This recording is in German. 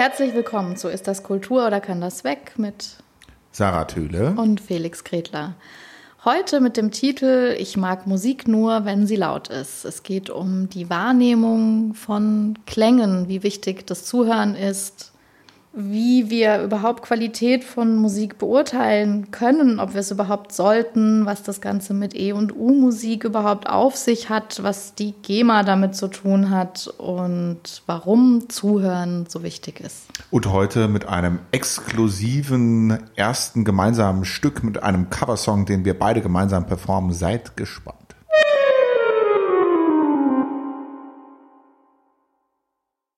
Herzlich willkommen zu Ist das Kultur oder kann das weg mit Sarah Thüle und Felix Gretler. Heute mit dem Titel Ich mag Musik nur, wenn sie laut ist. Es geht um die Wahrnehmung von Klängen, wie wichtig das Zuhören ist, wie wir überhaupt Qualität von Musik beurteilen können, ob wir es überhaupt sollten, was das Ganze mit E- und U-Musik überhaupt auf sich hat, was die GEMA damit zu tun hat und warum Zuhören so wichtig ist. Und heute mit einem exklusiven ersten gemeinsamen Stück, mit einem Coversong, den wir beide gemeinsam performen. Seid gespannt.